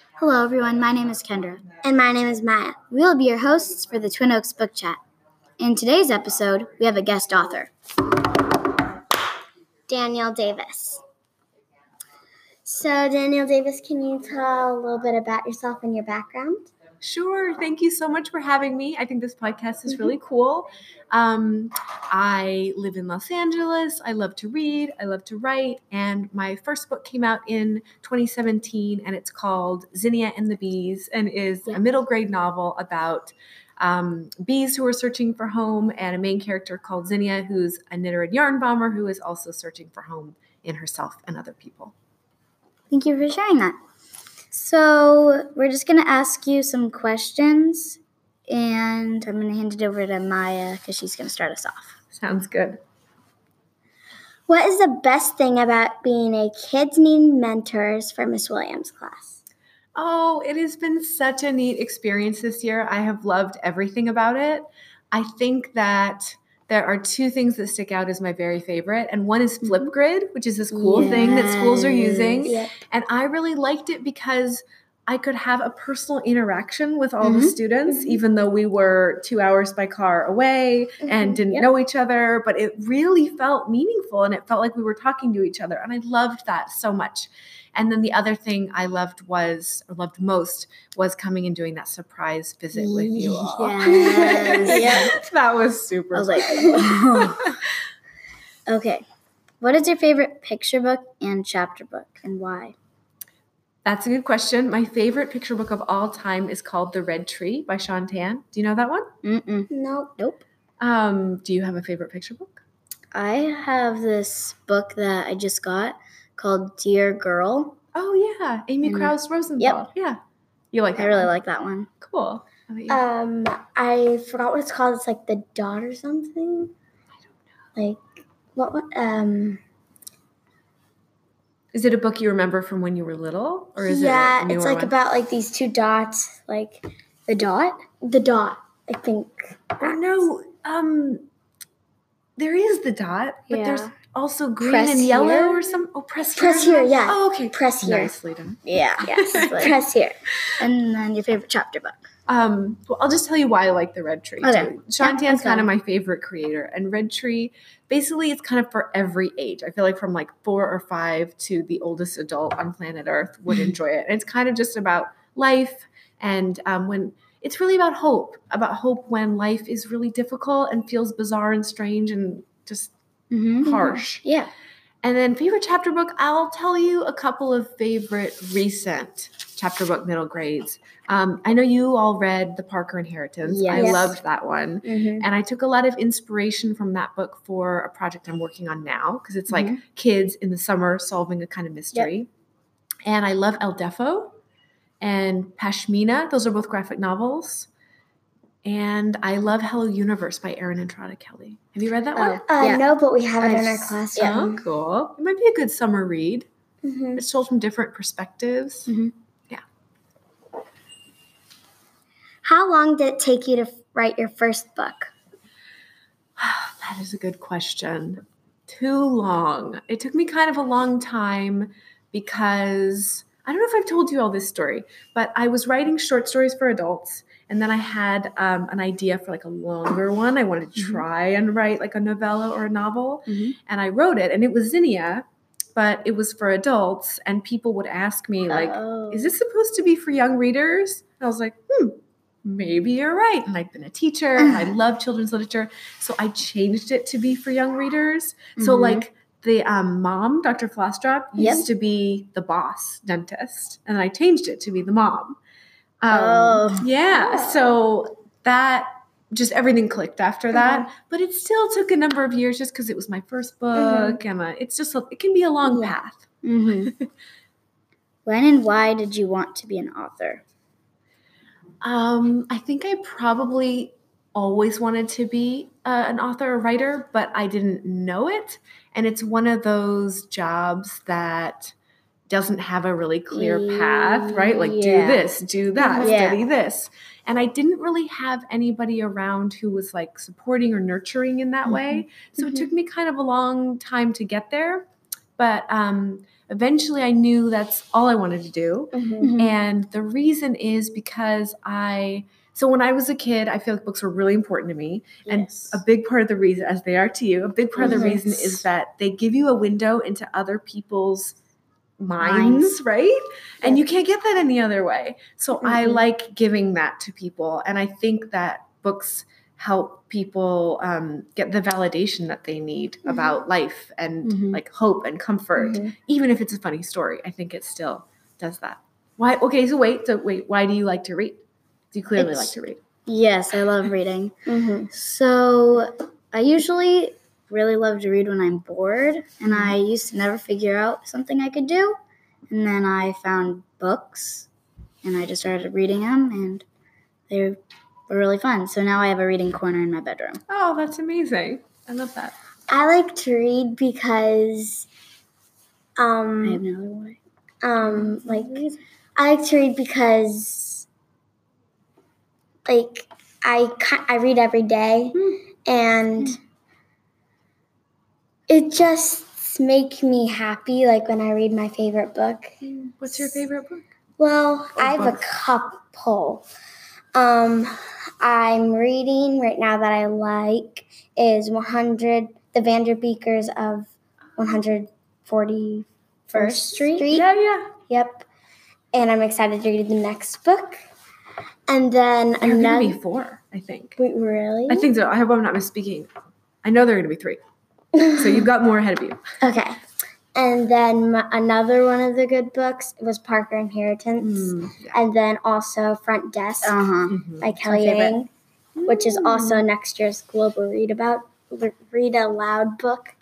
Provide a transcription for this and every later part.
Hello, everyone. My name is Kendra. And my name is Maya. We will be your hosts for the Twin Oaks Book Chat. In today's episode, we have a guest author. Danielle Davis. So, Danielle Davis, can you tell a little bit about yourself and your background? Sure. Thank you so much for having me. I think this podcast is really cool. Um, I live in Los Angeles. I love to read. I love to write. And my first book came out in 2017, and it's called Zinnia and the Bees, and is a middle grade novel about um, bees who are searching for home, and a main character called Zinnia, who's a knitter and yarn bomber who is also searching for home in herself and other people. Thank you for sharing that. So, we're just going to ask you some questions, and I'm going to hand it over to Maya because she's going to start us off. Sounds good. What is the best thing about being a Kids Need Mentors for Miss Williams class? Oh, it has been such a neat experience this year. I have loved everything about it. I think that there are two things that stick out as my very favorite, and one is Flipgrid, mm-hmm. which is this cool thing that schools are using. Yeah. And I really liked it because I could have a personal interaction with all the Mhm. students, even though we were two hours by car away and Mhm. didn't Yep. know each other. But it really felt meaningful and it felt like we were talking to each other. And I loved that so much. And then the other thing I loved was, or loved most, was coming and doing that surprise visit with you all. Yes. that was super. I was like, fun. okay. What is your favorite picture book and chapter book, and why? That's a good question. My favorite picture book of all time is called The Red Tree by Shaun Tan. Do you know that one? Mm-mm. Nope. Nope. Um, do you have a favorite picture book? I have this book that I just got called Dear Girl. Oh yeah, Amy Mm. Krouse Rosenthal. Yep. Yeah, you like that? I really one? like that one. Cool. How about you? Um, I forgot what it's called. It's like the dot or something. I don't know. Like what? what um. Is it a book you remember from when you were little, or is yeah, it? Yeah, it's like one? about like these two dots, like The Dot? the dot. I think. Oh no, um, there is the dot, but there's also green Press and yellow here? or some. Oh, press Press here. here, yeah. Oh, okay. Press here. Nicely done. Yeah. Yes, press here. and then your favorite chapter book. Um, well, I'll just tell you why I like the Red Tree. Okay. Too. Shaun Yeah, Tan's kind of my favorite creator, and Red Tree, basically, it's kind of for every age. I feel like from like four or five to the oldest adult on planet Earth would enjoy it. And it's kind of just about life, and um, when it's really about hope, about hope when life is really difficult and feels bizarre and strange and just Mm-hmm. harsh. Yeah. And then favorite chapter book, I'll tell you a couple of favorite recent chapter book middle grades. Um, I know you all read The Parker Inheritance. I loved that one. Mm-hmm. And I took a lot of inspiration from that book for a project I'm working on now because it's like Mhm. kids in the summer solving a kind of mystery. And I love El Deafo and Pashmina. Those are both graphic novels. And I love Hello Universe by Erin Entrada Kelly. Have you read that one? Oh, Uh, yeah. No, but we have it in our I've- classroom. Oh, cool. It might be a good summer read. Mhm. It's told from different perspectives. Mhm. How long did it take you to write your first book? That is a good question. Too long. It took me kind of a long time because I don't know if I've told you all this story, but I was writing short stories for adults. And then I had um, an idea for like a longer one. I wanted to Mhm. try and write like a novella or a novel. Mhm. And I wrote it, and it was Zinnia, but it was for adults. And people would ask me, like, Oh. is this supposed to be for young readers? And I was like, hmm, maybe you're right. And I'd been a teacher and I love children's literature. So I changed it to be for young readers. So Mhm. like the um, mom, Dr. Flosstrop, Yep. used to be the boss dentist. And I changed it to be the mom. Um, Oh. Yeah. So that just everything clicked after that. Uh-huh. But it still took a number of years just because it was my first book. And uh, it's just, a, it can be a long Yeah. path. Mhm. when and why did you want to be an author? Um, I think I probably always wanted to be uh, an author or writer, but I didn't know it. And it's one of those jobs that doesn't have a really clear path, right? Like do this, do that, Yeah. study this. And I didn't really have anybody around who was like supporting or nurturing in that way. So it Mhm. took me kind of a long time to get there. But um, eventually I knew that's all I wanted to do. Mhm. And the reason is because I, so when I was a kid, I feel like books were really important to me. And a big part of the reason, as they are to you, a big part of the reason is that they give you a window into other people's minds, right? And you can't get that any other way. So I Mhm. like giving that to people. And I think that books help people um, get the validation that they need Mhm. about life and Mhm. like hope and comfort Mhm. even if it's a funny story, I think it still does that. Why? Okay, so wait, so wait, why do you like to read? Do you clearly It's- like to read? Yes, I love reading. Mhm. So I usually really love to read when I'm bored, and I used to never figure out something I could do. And then I found books, and I just started reading them, and they were really fun. So now I have a reading corner in my bedroom. Oh, that's amazing. I love that. I like to read because, I have um, no other way. um, like I like to read because, like, I I read every day, and it just makes me happy. Like when I read my favorite book. What's your favorite book? Well, Or I have a couple. Um, I'm reading right now that I like is 100 The Vanderbeekers of 141st Street. Yeah, yeah. Yep. And I'm excited to read the next book. And then There are going another. to be four, I think. Wait, really? I think so. I hope I'm not misspeaking. I know there are going to be three. So you've got more ahead of you. okay. And then m- another one of the good books was Parker Inheritance. Mm, yeah. And then also Front Desk. Uh huh. Mhm. by Kelly favorite. Yang, which is also next year's global read about read aloud book.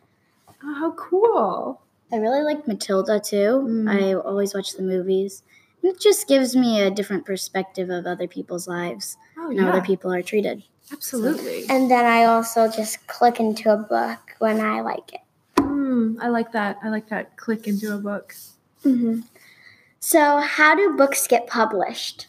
Oh, how cool. I really like Matilda too. Mm. I always watch the movies. It just gives me a different perspective of other people's lives Oh, and how other people are treated. Absolutely. And then I also just click into a book when I like it. Mm, I like that. I like that. Click into a book. hmm So, how do books get published?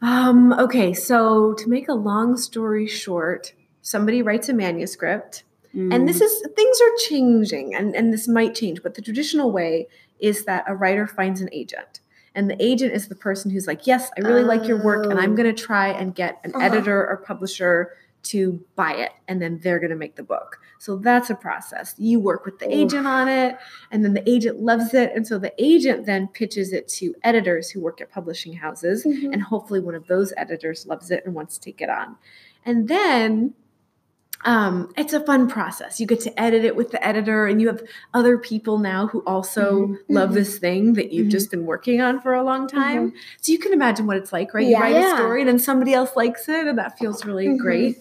Um, okay, so to make a long story short, somebody writes a manuscript, and this is things are changing, and, and this might change, but the traditional way is that a writer finds an agent. And the agent is the person who's like, Yes, I really like your work, and I'm Oh. gonna try and get an Uh-huh. editor or publisher to buy it, and then they're gonna make the book. So that's a process. You work with the agent on it, and then the agent loves it, and so the agent then pitches it to editors who work at publishing houses Mhm. and hopefully one of those editors loves it and wants to take it on. And then um, it's a fun process. You get to edit it with the editor, and you have other people now who also Mhm. love Mhm. this thing that you've Mhm. just been working on for a long time. So you can imagine what it's like, right? You Yeah. write a story, and then somebody else likes it, and that feels really Mhm. great.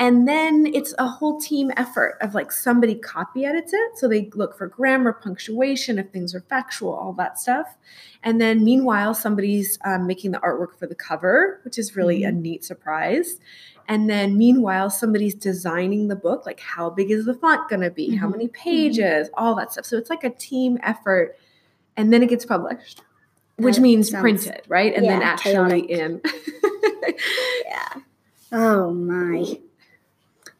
And then it's a whole team effort of like somebody copy edits it. So they look for grammar, punctuation, if things are factual, all that stuff. And then meanwhile, somebody's um, making the artwork for the cover, which is really a neat surprise. And then meanwhile, somebody's designing the book, like how big is the font going to be? How Mhm. many pages? All that stuff. So it's like a team effort. And then it gets published, which That means sounds- printed, right? And then yeah, actually chaotic. in. Yeah. Oh my.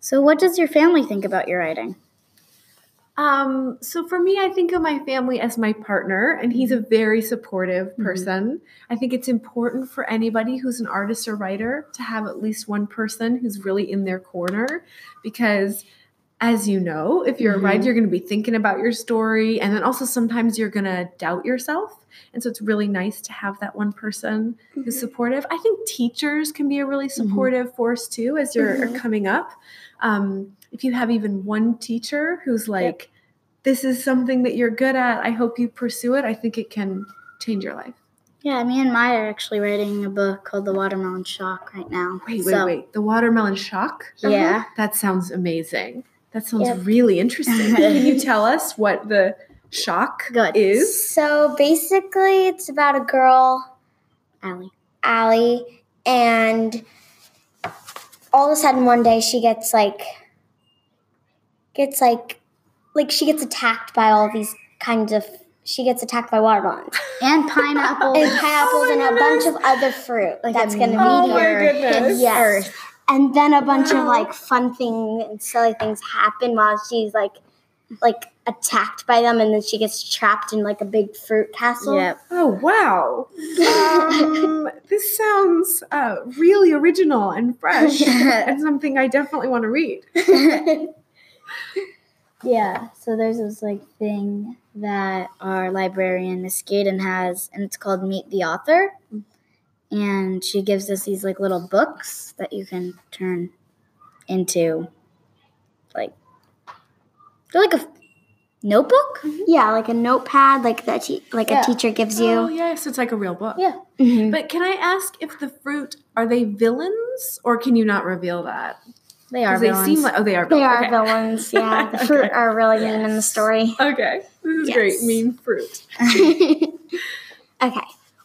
So, what does your family think about your writing? Um, so for me, I think of my family as my partner, and he's a very supportive Mhm. person. I think it's important for anybody who's an artist or writer to have at least one person who's really in their corner because as you know, if you're a writer, you're going to be thinking about your story, and then also sometimes you're going to doubt yourself. And so it's really nice to have that one person who's supportive. I think teachers can be a really supportive force too as you're Mhm. coming up. Um, if you have even one teacher who's like, this is something that you're good at, I hope you pursue it, I think it can change your life. Yeah, me and Maya are actually writing a book called The Watermelon Shock right now. Wait, wait, So- wait. The watermelon shock? Yeah. That sounds amazing. That sounds Yep. really interesting. Can you tell us what the shock Good. is? So basically, it's about a girl, Allie. Allie, and all of a sudden one day she gets like, gets like, like she gets attacked by all these kinds of. She gets attacked by watermelons And pineapple. and pineapples Oh my and a bunch of other fruit Like that's gonna Oh be my here. goodness. Yes. Earth. And then a bunch Wow. of like fun things and silly things happen while she's like like attacked by them, and then she gets trapped in like a big fruit castle. Yep. Oh wow! Um, this sounds uh, really original and fresh, and something I definitely want to read. Yeah, so there's this like thing that our librarian Miss Gaden has, and it's called Meet the Author, and she gives us these like little books that you can turn into, like they're like a notebook. yeah, like a notepad, like that, te- like Yeah. a teacher gives you Oh you. yes, it's like a real book. Yeah, Mhm. But can I ask if the fruit are they villains, or can you not reveal that? they are Because they seem like oh they are. They villains. are okay. villains. Yeah, the fruit Okay. are really mean in the story. Okay, this is Yes. great. Mean fruit. okay.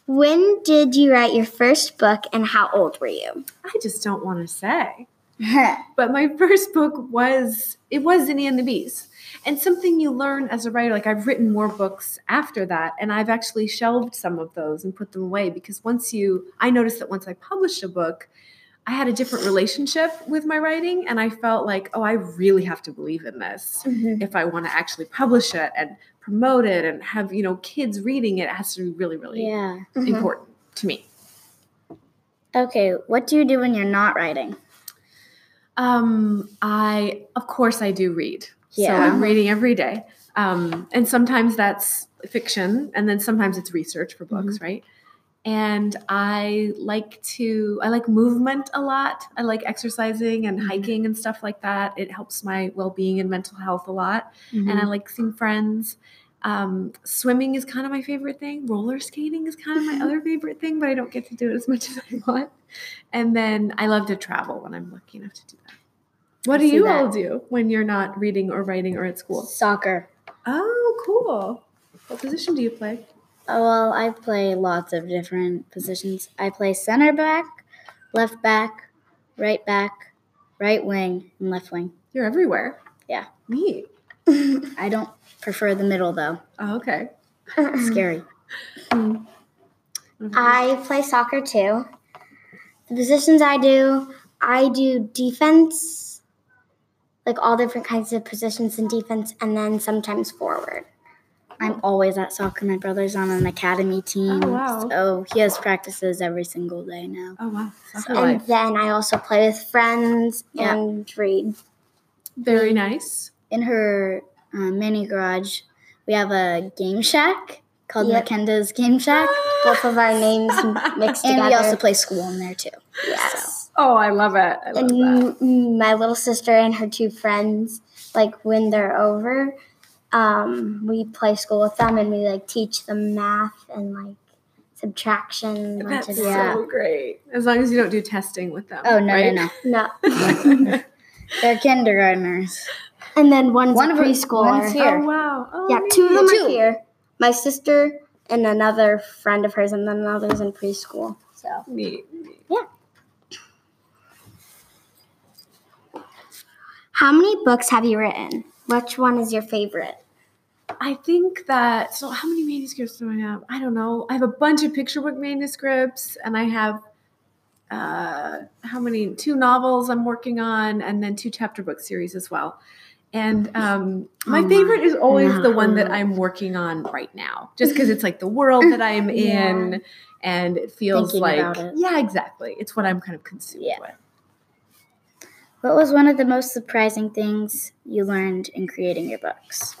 When did you write your first book and how old were you? I just don't want to say. But my first book was it was Zinnia and the Bees. And something you learn as a writer, like I've written more books after that, and I've actually shelved some of those and put them away because once you I noticed that once I published a book, I had a different relationship with my writing and I felt like, oh, I really have to believe in this mm-hmm. if I want to actually publish it and promote it and have, you know, kids reading it, it has to be really, really yeah. Mhm. important to me. Okay, what do you do when you're not writing? Um, I of course I do read. So Yeah. I'm reading every day. Um, and sometimes that's fiction, and then sometimes it's research for books, right? And I like to I like movement a lot. I like exercising and Mhm. hiking and stuff like that. It helps my well-being and mental health a lot. Mm-hmm. And I like seeing friends. Um, swimming is kind of my favorite thing. Roller skating is kind of my other favorite thing, but I don't get to do it as much as I want. And then I love to travel when I'm lucky enough to do that. What I do you that. all do when you're not reading or writing or at school? Soccer. Oh, cool. What position do you play? Oh, well, I play lots of different positions. I play center back, left back, right back, right wing, and left wing. You're everywhere. Yeah. Neat. I don't prefer the middle though. Oh, okay. Scary. Mm-hmm. I play soccer too. The positions I do, I do defense, like all different kinds of positions in defense, and then sometimes forward. I'm always at soccer. My brother's on an academy team. Oh, wow. So he has practices every single day now. Oh, wow. Soccer And life. then I also play with friends Yeah. and read. Very nice. In her uh, mini garage, we have a game shack called Yep. Makenda's Game Shack. Both of our names mixed And together. we also play school in there too. yes. Oh, I love it. I love And that. m- my little sister and her two friends, like when they're over, um, we play school with them and we like teach them math and like subtraction. That's of Yeah. so great. As long as you don't do testing with them. Oh, no, right? no, no. No. They're kindergartners. And then one's One a preschooler. one's here. Oh, wow. Oh, Yeah, two of them Two. are here. My sister and another friend of hers, and then another's in preschool. So Neat. neat. How many books have you written? Which one is your favorite? I think that so how many manuscripts do I have? I don't know. I have a bunch of picture book manuscripts and I have uh how many two novels I'm working on and then two chapter book series as well. And um my Oh my. favorite is always the one that I'm working on right now. Just because it's like the world that I'm Yeah. in and it feels Thinking like it. yeah, exactly. It's what I'm kind of consumed Yeah. with. What was one of the most surprising things you learned in creating your books?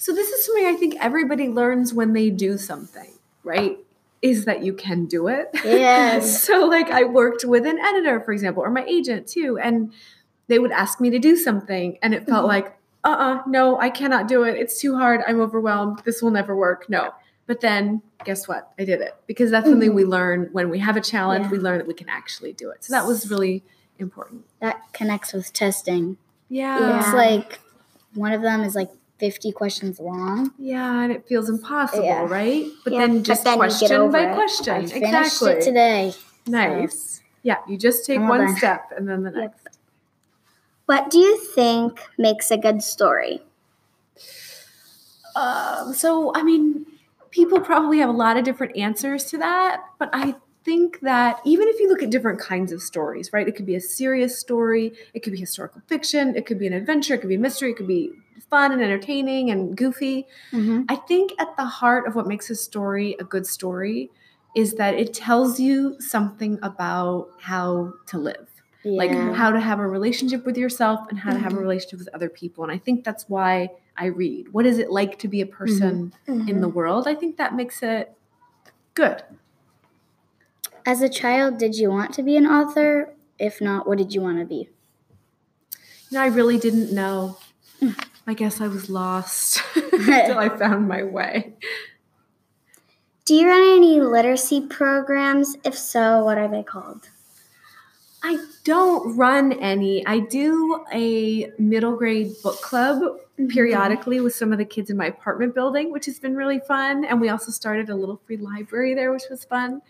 So this is something I think everybody learns when they do something, right? Is that you can do it. Yes. so like I worked with an editor, for example, or my agent too, and they would ask me to do something, and it felt mm-hmm. like, uh-uh, no, I cannot do it. It's too hard. I'm overwhelmed. This will never work. No. But then guess what? I did it because that's something we mm-hmm. learn when we have a challenge. Yeah. We learn that we can actually do it. So that was really important. That connects with testing. Yeah. It's like one of them is like 50 questions long. Yeah, and it feels impossible, Yeah. right? But Yeah, then but just then question by it. question. I finished exactly. it today. Nice. Yeah, you just take one done. step and then the Yep. next. What do you think makes a good story? Um, so, I mean, people probably have a lot of different answers to that, but I think that even if you look at different kinds of stories, right? It could be a serious story, it could be historical fiction, it could be an adventure, it could be a mystery, it could be fun and entertaining and goofy. Mhm. I think at the heart of what makes a story a good story is that it tells you something about how to live, like how to have a relationship with yourself and how to have a Mhm. relationship with other people. And I think that's why I read. What is it like to be a person in the world? I think that makes it good. As a child, did you want to be an author? If not, what did you want to be? You know, I really didn't know. I guess I was lost until I found my way. Do you run any literacy programs? If so, what are they called? I don't run any. I do a middle grade book club mm-hmm. periodically with some of the kids in my apartment building, which has been really fun. And we also started a little free library there, which was fun.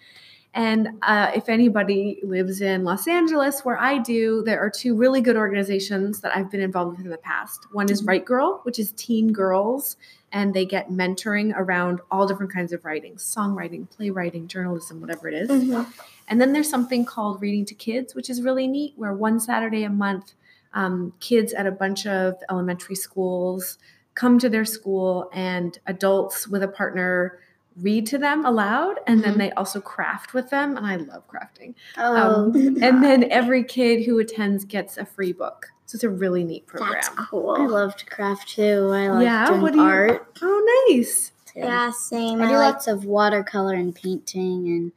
And uh, if anybody lives in Los Angeles, where I do, there are two really good organizations that I've been involved with in the past. One is WriteGirl, which is teen girls, and they get mentoring around all different kinds of writing songwriting, playwriting, journalism, whatever it is. And then there's something called Reading to Kids, which is really neat, where one Saturday a month, um, kids at a bunch of elementary schools come to their school and adults with a partner read to them aloud and then Mhm. they also craft with them and i love crafting Oh, um, and then every kid who attends gets a free book so it's a really neat program That's cool. I love to craft too. I love Yeah, doing what do you- art. oh nice Too. Yeah, same. I do like lots of watercolor and painting, and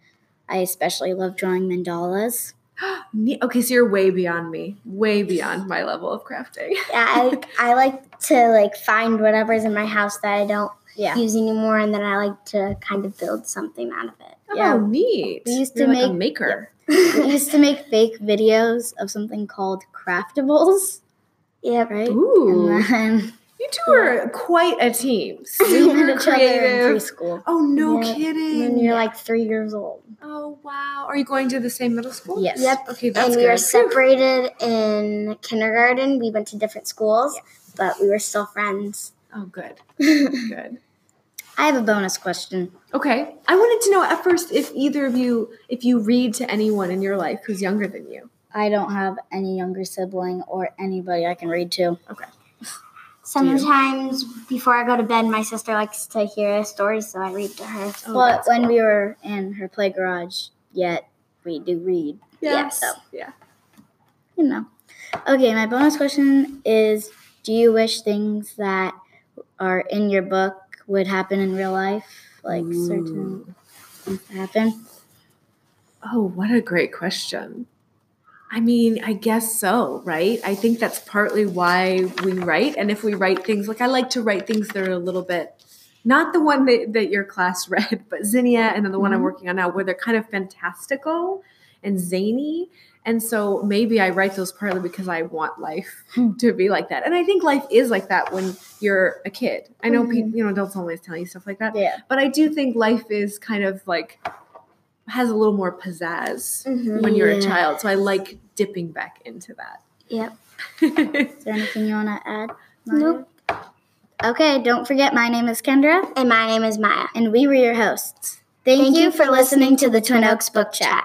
I especially love drawing mandalas. Okay so you're way beyond me way beyond my level of crafting yeah, I, I like to like find whatever's in my house that I don't Yeah. use anymore, and then I like to kind of build something out of it. Oh, yeah. oh neat We used You're to like a make- maker we used to make fake videos of something called craftables, Yeah, right? Ooh. And then You two are quite a team. Super met each other in creative. preschool. Oh no Yeah. kidding! And you're like three years old. oh wow. Are you going to the same middle school? Yes. Yep. Okay, that's and we good. were separated in kindergarten. We went to different schools, but we were still friends. Oh, good. Good. I have a bonus question. Okay. I wanted to know at first if either of you, if you read to anyone in your life who's younger than you. I don't have any younger sibling or anybody I can read to. Okay. Sometimes before I go to bed, my sister likes to hear a story, so I read to her. Oh, but when cool. we were in her play garage, yet we do read. Yeah, so Yeah. you know. Okay, my bonus question is: Do you wish things that are in your book would happen in real life, like certain things happen? Oh, what a great question. I mean, I guess so, right? I think that's partly why we write. And if we write things, like I like to write things that are a little bit, not the one that, that your class read, but Zinnia and then the one I'm Mhm. working on now, where they're kind of fantastical and zany. And so maybe I write those partly because I want life to be like that. And I think life is like that when you're a kid. I know people, you know, adults always tell you stuff like that. Yeah. But I do think life is kind of like has a little more pizzazz Mhm. when you're a child. So I like dipping back into that. Yep. Is there anything you want to add? Maya? Nope. Okay, don't forget my name is Kendra, And my name is Maya. and we were your hosts. Thank, you for listening to the Twin Oaks Book Chat.